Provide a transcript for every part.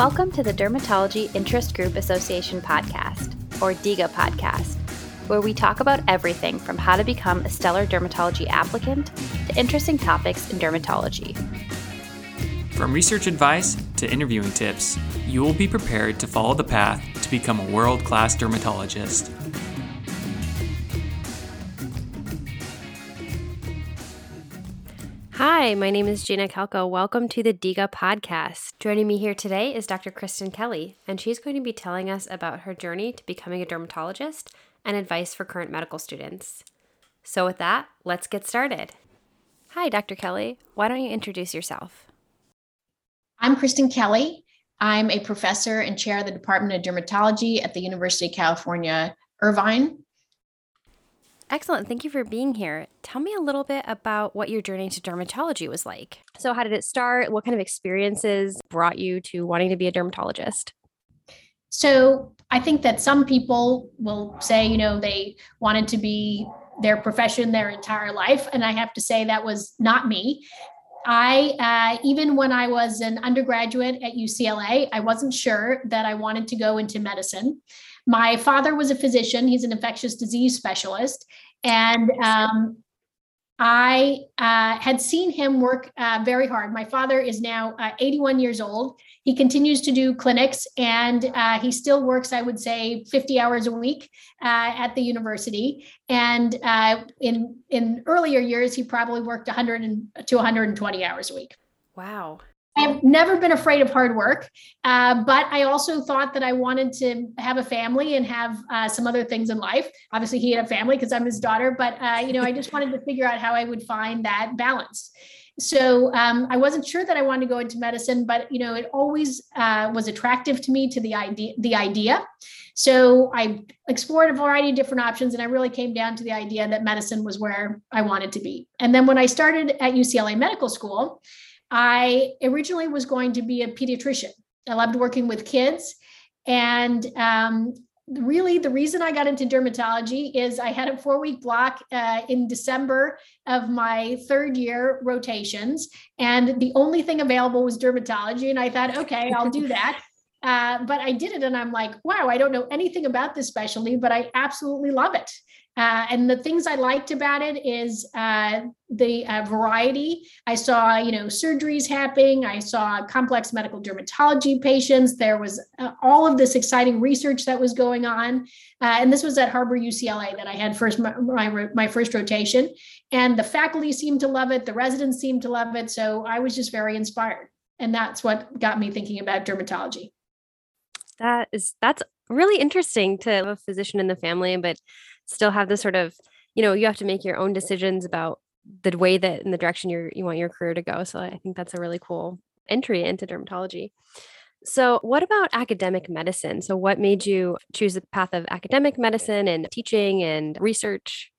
Welcome to the Dermatology Interest Group Association podcast, or DIGA podcast, where we talk about everything from how to become a stellar dermatology applicant to interesting topics in dermatology. From research advice to interviewing tips, you will be prepared to follow the path to become a world class dermatologist. Hi, my name is Gina Kelko. Welcome to the DIGA podcast. Joining me here today is Dr. Kristen Kelly, and she's going to be telling us about her journey to becoming a dermatologist and advice for current medical students. So, with that, let's get started. Hi, Dr. Kelly. Why don't you introduce yourself? I'm Kristen Kelly. I'm a professor and chair of the Department of Dermatology at the University of California, Irvine. Excellent. Thank you for being here. Tell me a little bit about what your journey to dermatology was like. So, how did it start? What kind of experiences brought you to wanting to be a dermatologist? So, I think that some people will say, you know, they wanted to be their profession their entire life. And I have to say that was not me. I, uh, even when I was an undergraduate at UCLA, I wasn't sure that I wanted to go into medicine. My father was a physician, he's an infectious disease specialist. And um, I uh, had seen him work uh, very hard. My father is now uh, 81 years old. He continues to do clinics and uh, he still works, I would say, 50 hours a week uh, at the university. And uh, in, in earlier years, he probably worked 100 to 120 hours a week. Wow. I've never been afraid of hard work, uh, but I also thought that I wanted to have a family and have uh, some other things in life. Obviously, he had a family because I'm his daughter, but uh, you know, I just wanted to figure out how I would find that balance. So um, I wasn't sure that I wanted to go into medicine, but you know, it always uh, was attractive to me to the idea. The idea. So I explored a variety of different options, and I really came down to the idea that medicine was where I wanted to be. And then when I started at UCLA Medical School. I originally was going to be a pediatrician. I loved working with kids. And um, really, the reason I got into dermatology is I had a four week block uh, in December of my third year rotations. And the only thing available was dermatology. And I thought, okay, I'll do that. Uh, but I did it and I'm like, wow, I don't know anything about this specialty, but I absolutely love it. Uh, and the things I liked about it is uh, the uh, variety. I saw, you know, surgeries happening. I saw complex medical dermatology patients. There was uh, all of this exciting research that was going on. Uh, and this was at Harbor UCLA that I had first my, my, my first rotation. And the faculty seemed to love it. The residents seemed to love it. So I was just very inspired. And that's what got me thinking about dermatology. That is that's really interesting to have a physician in the family, but still have this sort of, you know, you have to make your own decisions about the way that in the direction you you want your career to go. So I think that's a really cool entry into dermatology. So, what about academic medicine? So, what made you choose the path of academic medicine and teaching and research?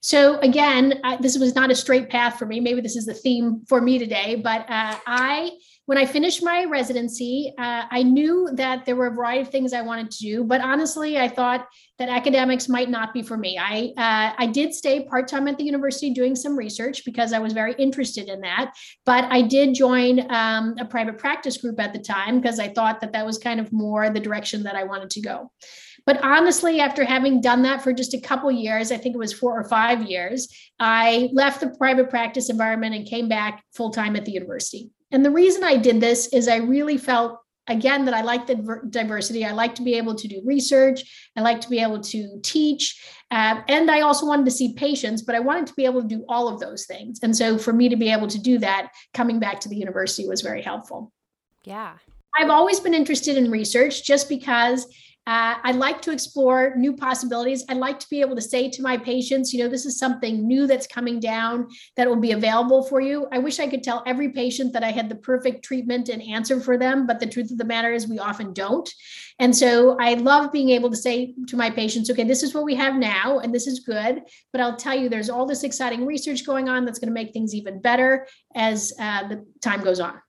So again, I, this was not a straight path for me. Maybe this is the theme for me today. But uh, I, when I finished my residency, uh, I knew that there were a variety of things I wanted to do. But honestly, I thought that academics might not be for me. I uh, I did stay part time at the university doing some research because I was very interested in that. But I did join um, a private practice group at the time because I thought that that was kind of more the direction that I wanted to go. But honestly, after having done that for just a couple years, I think it was four or five years, I left the private practice environment and came back full time at the university. And the reason I did this is I really felt again that i like the diversity. I like to be able to do research. I like to be able to teach. Uh, and i also wanted to see patients but i wanted to be able to do all of those things. And so for me to be able to do that coming back to the university was very helpful. Yeah. I've always been interested in research just because uh, I like to explore new possibilities. I like to be able to say to my patients, you know, this is something new that's coming down that will be available for you. I wish I could tell every patient that I had the perfect treatment and answer for them, but the truth of the matter is we often don't. And so I love being able to say to my patients, okay, this is what we have now, and this is good. But I'll tell you, there's all this exciting research going on that's going to make things even better as uh, the time goes on.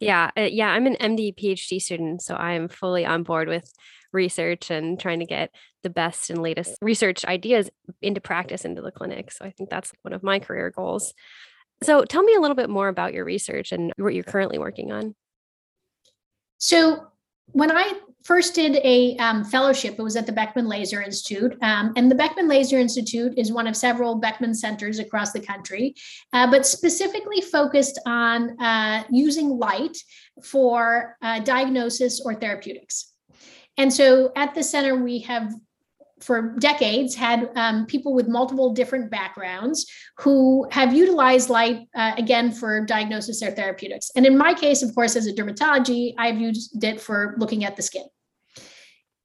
Yeah, uh, yeah, I'm an MD PhD student, so I am fully on board with research and trying to get the best and latest research ideas into practice into the clinic. So I think that's one of my career goals. So tell me a little bit more about your research and what you're currently working on. So when I first did a um, fellowship, it was at the Beckman Laser Institute. Um, and the Beckman Laser Institute is one of several Beckman centers across the country, uh, but specifically focused on uh, using light for uh, diagnosis or therapeutics. And so at the center, we have for decades had um, people with multiple different backgrounds who have utilized light uh, again for diagnosis or therapeutics. And in my case, of course, as a dermatology, I've used it for looking at the skin.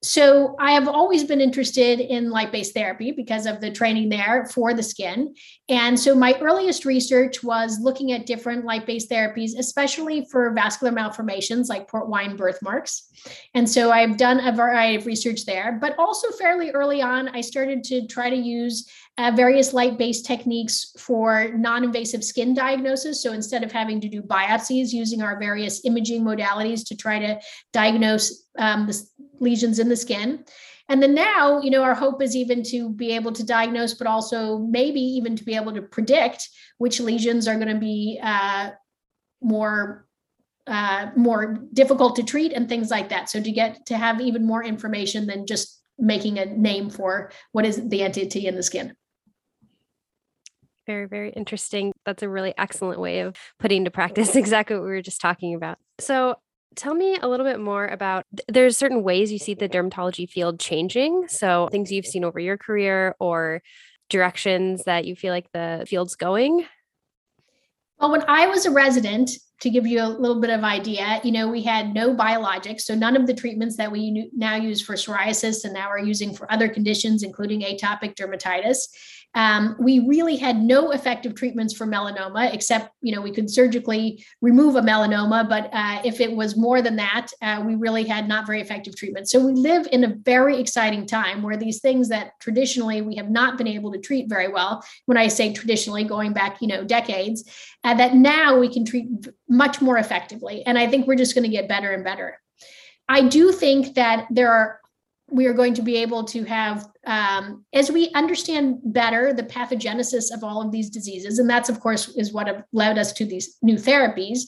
So I have always been interested in light-based therapy because of the training there for the skin. And so my earliest research was looking at different light-based therapies, especially for vascular malformations like port wine birthmarks. And so I've done a variety of research there, but also fairly early on, I started to try to use uh, various light-based techniques for non-invasive skin diagnosis. So instead of having to do biopsies, using our various imaging modalities to try to diagnose um, the lesions in the skin. And then now, you know, our hope is even to be able to diagnose, but also maybe even to be able to predict which lesions are going to be uh, more uh, more difficult to treat and things like that. So to get to have even more information than just making a name for what is the entity in the skin. Very, very interesting. That's a really excellent way of putting to practice exactly what we were just talking about. So, tell me a little bit more about there's certain ways you see the dermatology field changing. So, things you've seen over your career or directions that you feel like the field's going. Well, when I was a resident, to give you a little bit of idea, you know, we had no biologics. So none of the treatments that we now use for psoriasis and now are using for other conditions, including atopic dermatitis. Um, we really had no effective treatments for melanoma, except you know we could surgically remove a melanoma. But uh, if it was more than that, uh, we really had not very effective treatments. So we live in a very exciting time where these things that traditionally we have not been able to treat very well. When I say traditionally, going back you know decades, uh, that now we can treat much more effectively. And I think we're just going to get better and better. I do think that there are we are going to be able to have um, as we understand better the pathogenesis of all of these diseases and that's of course is what led us to these new therapies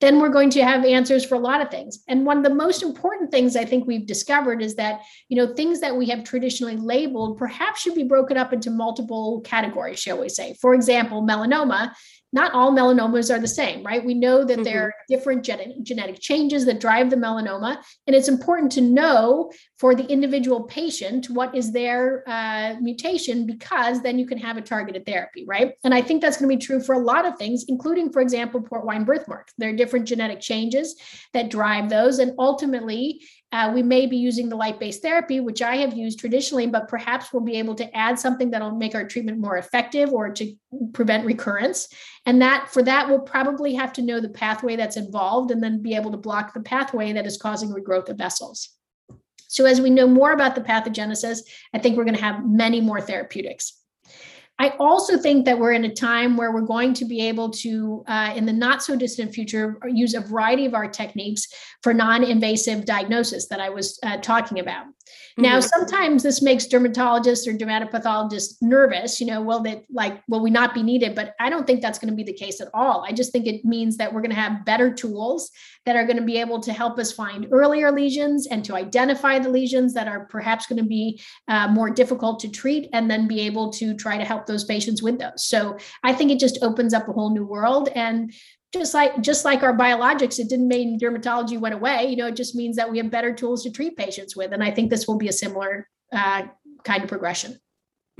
then we're going to have answers for a lot of things. And one of the most important things i think we've discovered is that you know things that we have traditionally labeled perhaps should be broken up into multiple categories shall we say. For example melanoma not all melanomas are the same, right? We know that mm-hmm. there are different gen- genetic changes that drive the melanoma. And it's important to know for the individual patient what is their uh, mutation because then you can have a targeted therapy, right? And I think that's going to be true for a lot of things, including, for example, port wine birthmarks. There are different genetic changes that drive those. And ultimately, uh, we may be using the light based therapy, which I have used traditionally, but perhaps we'll be able to add something that'll make our treatment more effective or to prevent recurrence. And that for that, we'll probably have to know the pathway that's involved and then be able to block the pathway that is causing regrowth of vessels. So, as we know more about the pathogenesis, I think we're going to have many more therapeutics. I also think that we're in a time where we're going to be able to, uh, in the not so distant future, use a variety of our techniques for non invasive diagnosis that I was uh, talking about. Now, mm-hmm. sometimes this makes dermatologists or dermatopathologists nervous, you know, will that like, will we not be needed? But I don't think that's going to be the case at all. I just think it means that we're going to have better tools that are going to be able to help us find earlier lesions and to identify the lesions that are perhaps going to be uh, more difficult to treat and then be able to try to help those patients with those. So I think it just opens up a whole new world. And just like just like our biologics it didn't mean dermatology went away you know it just means that we have better tools to treat patients with and i think this will be a similar uh, kind of progression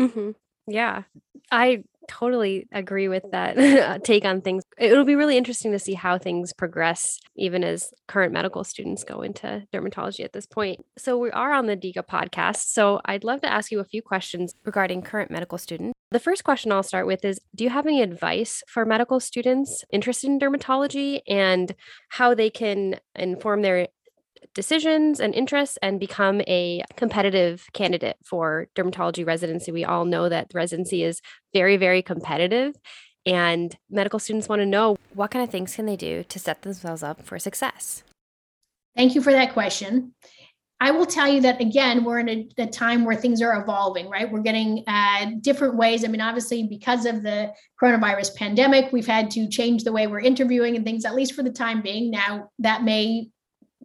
mm-hmm. yeah i totally agree with that take on things. It'll be really interesting to see how things progress, even as current medical students go into dermatology at this point. So, we are on the DIGA podcast. So, I'd love to ask you a few questions regarding current medical students. The first question I'll start with is Do you have any advice for medical students interested in dermatology and how they can inform their decisions and interests and become a competitive candidate for dermatology residency. We all know that residency is very, very competitive. And medical students want to know what kind of things can they do to set themselves up for success? Thank you for that question. I will tell you that again, we're in a, a time where things are evolving, right? We're getting uh, different ways. I mean, obviously, because of the coronavirus pandemic, we've had to change the way we're interviewing and things, at least for the time being. Now, that may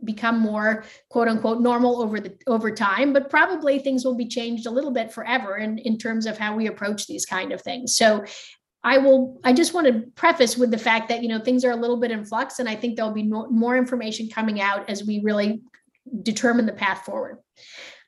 become more quote unquote normal over the over time but probably things will be changed a little bit forever in, in terms of how we approach these kind of things so i will i just want to preface with the fact that you know things are a little bit in flux and i think there'll be more information coming out as we really determine the path forward.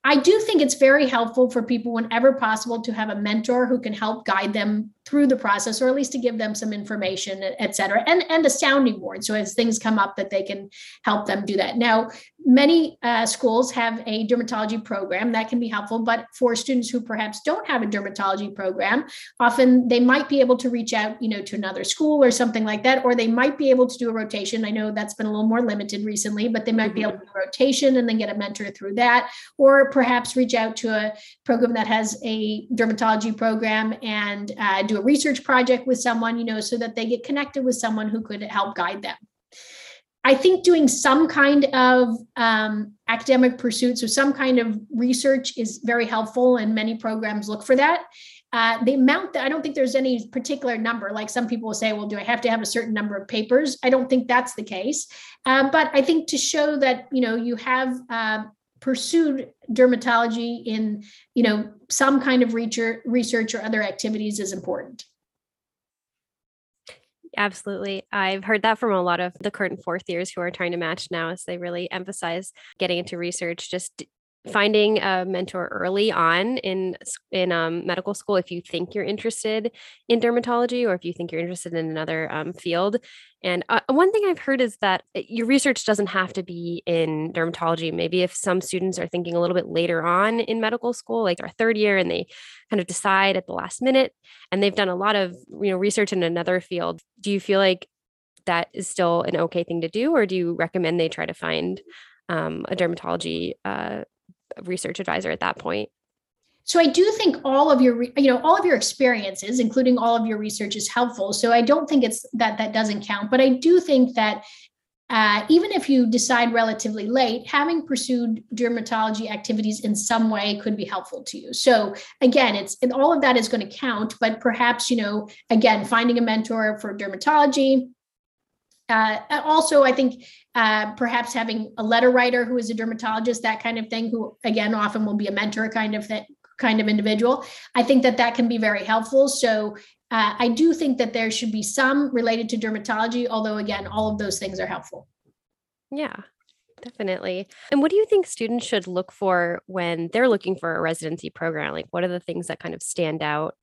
I do think it's very helpful for people whenever possible to have a mentor who can help guide them through the process or at least to give them some information et cetera and and a sounding board so as things come up that they can help them do that. Now many uh, schools have a dermatology program that can be helpful but for students who perhaps don't have a dermatology program often they might be able to reach out you know to another school or something like that or they might be able to do a rotation. I know that's been a little more limited recently but they might mm-hmm. be able to do a rotation and then get a mentor through that or perhaps reach out to a program that has a dermatology program and uh, do a research project with someone, you know, so that they get connected with someone who could help guide them. I think doing some kind of um, academic pursuits or some kind of research is very helpful, and many programs look for that. Uh, the amount that I don't think there's any particular number. Like some people will say, well, do I have to have a certain number of papers? I don't think that's the case. Um, but I think to show that you know you have uh, pursued dermatology in you know some kind of research or other activities is important. Absolutely. I've heard that from a lot of the current fourth years who are trying to match now as they really emphasize getting into research just finding a mentor early on in in um, medical school if you think you're interested in dermatology or if you think you're interested in another um, field. And uh, one thing i've heard is that uh, your research doesn't have to be in dermatology. Maybe if some students are thinking a little bit later on in medical school like their third year and they kind of decide at the last minute and they've done a lot of you know research in another field do you feel like that is still an okay thing to do or do you recommend they try to find um, a dermatology uh, research advisor at that point? So I do think all of your, you know, all of your experiences, including all of your research, is helpful. So I don't think it's that that doesn't count, but I do think that uh, even if you decide relatively late, having pursued dermatology activities in some way could be helpful to you. So again, it's all of that is going to count, but perhaps you know, again, finding a mentor for dermatology, uh, also, I think uh, perhaps having a letter writer who is a dermatologist, that kind of thing, who again often will be a mentor kind of that kind of individual. I think that that can be very helpful. So uh, I do think that there should be some related to dermatology, although again, all of those things are helpful. Yeah, definitely. And what do you think students should look for when they're looking for a residency program? Like, what are the things that kind of stand out?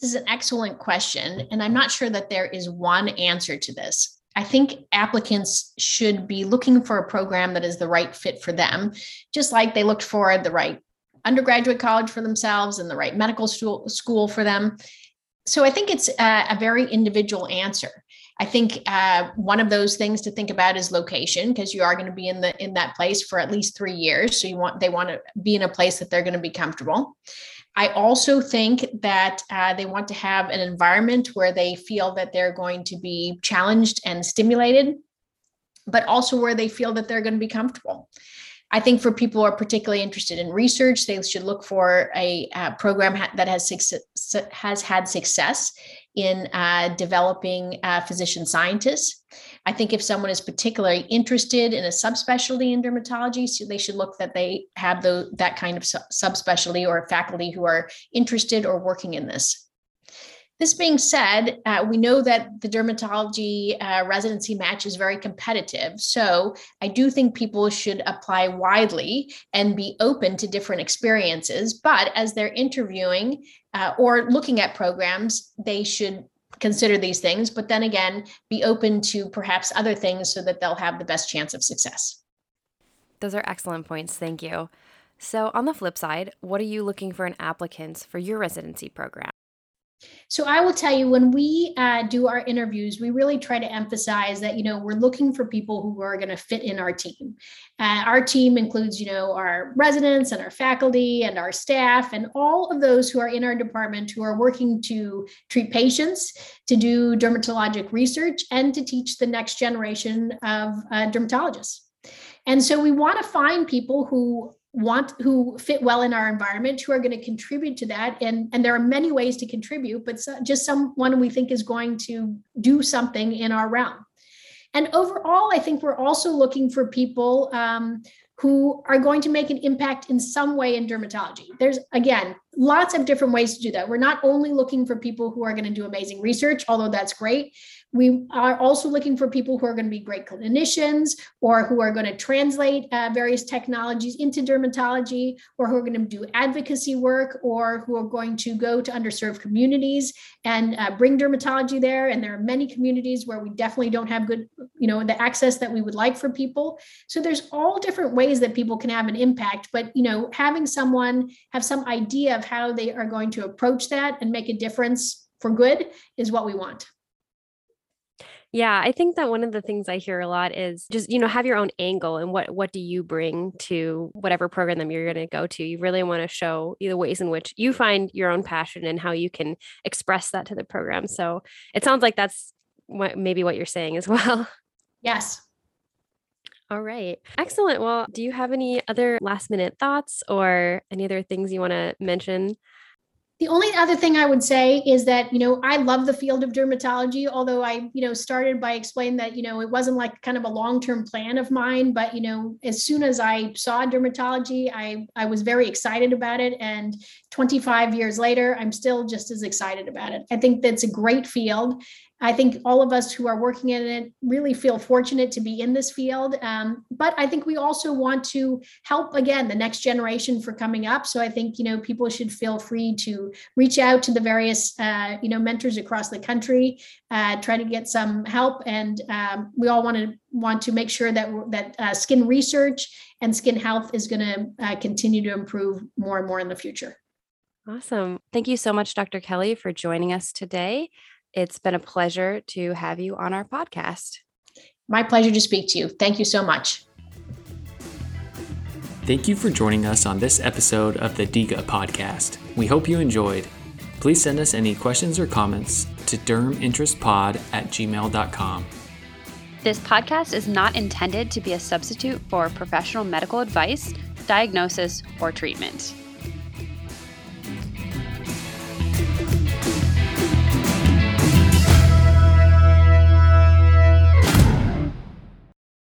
This is an excellent question. And I'm not sure that there is one answer to this. I think applicants should be looking for a program that is the right fit for them, just like they looked for the right undergraduate college for themselves and the right medical school for them. So I think it's a, a very individual answer. I think uh, one of those things to think about is location because you are going to be in the in that place for at least three years. So you want they want to be in a place that they're going to be comfortable. I also think that uh, they want to have an environment where they feel that they're going to be challenged and stimulated, but also where they feel that they're going to be comfortable. I think for people who are particularly interested in research, they should look for a, a program ha- that has success, has had success in uh, developing uh, physician scientists. I think if someone is particularly interested in a subspecialty in dermatology, so they should look that they have the, that kind of subspecialty or faculty who are interested or working in this. This being said, uh, we know that the dermatology uh, residency match is very competitive. So I do think people should apply widely and be open to different experiences. But as they're interviewing uh, or looking at programs, they should consider these things, but then again, be open to perhaps other things so that they'll have the best chance of success. Those are excellent points. Thank you. So, on the flip side, what are you looking for in applicants for your residency program? So I will tell you when we uh, do our interviews, we really try to emphasize that you know we're looking for people who are going to fit in our team. Uh, our team includes you know our residents and our faculty and our staff and all of those who are in our department who are working to treat patients, to do dermatologic research, and to teach the next generation of uh, dermatologists. And so we want to find people who want who fit well in our environment who are going to contribute to that and and there are many ways to contribute but so, just someone we think is going to do something in our realm And overall, I think we're also looking for people um, who are going to make an impact in some way in dermatology. There's, again, lots of different ways to do that. We're not only looking for people who are going to do amazing research, although that's great. We are also looking for people who are going to be great clinicians or who are going to translate uh, various technologies into dermatology or who are going to do advocacy work or who are going to go to underserved communities and uh, bring dermatology there. And there are many communities where we definitely don't have good, you know, the access that we would like for people. So there's all different ways that people can have an impact, but, you know, having someone have some idea of how they are going to approach that and make a difference for good is what we want. Yeah, I think that one of the things I hear a lot is just, you know, have your own angle and what what do you bring to whatever program that you're going to go to. You really want to show the ways in which you find your own passion and how you can express that to the program. So, it sounds like that's what maybe what you're saying as well. Yes. All right. Excellent. Well, do you have any other last minute thoughts or any other things you want to mention? The only other thing I would say is that, you know, I love the field of dermatology, although I, you know, started by explaining that, you know, it wasn't like kind of a long-term plan of mine, but, you know, as soon as I saw dermatology, I, I was very excited about it. And 25 years later, I'm still just as excited about it. I think that's a great field. I think all of us who are working in it really feel fortunate to be in this field. Um, but I think we also want to help again the next generation for coming up. So I think you know people should feel free to reach out to the various uh, you know mentors across the country, uh, try to get some help, and um, we all want to want to make sure that that uh, skin research and skin health is going to uh, continue to improve more and more in the future. Awesome. Thank you so much, Dr. Kelly, for joining us today. It's been a pleasure to have you on our podcast. My pleasure to speak to you. Thank you so much. Thank you for joining us on this episode of the DIGA podcast. We hope you enjoyed. Please send us any questions or comments to derminterestpod at gmail.com. This podcast is not intended to be a substitute for professional medical advice, diagnosis, or treatment.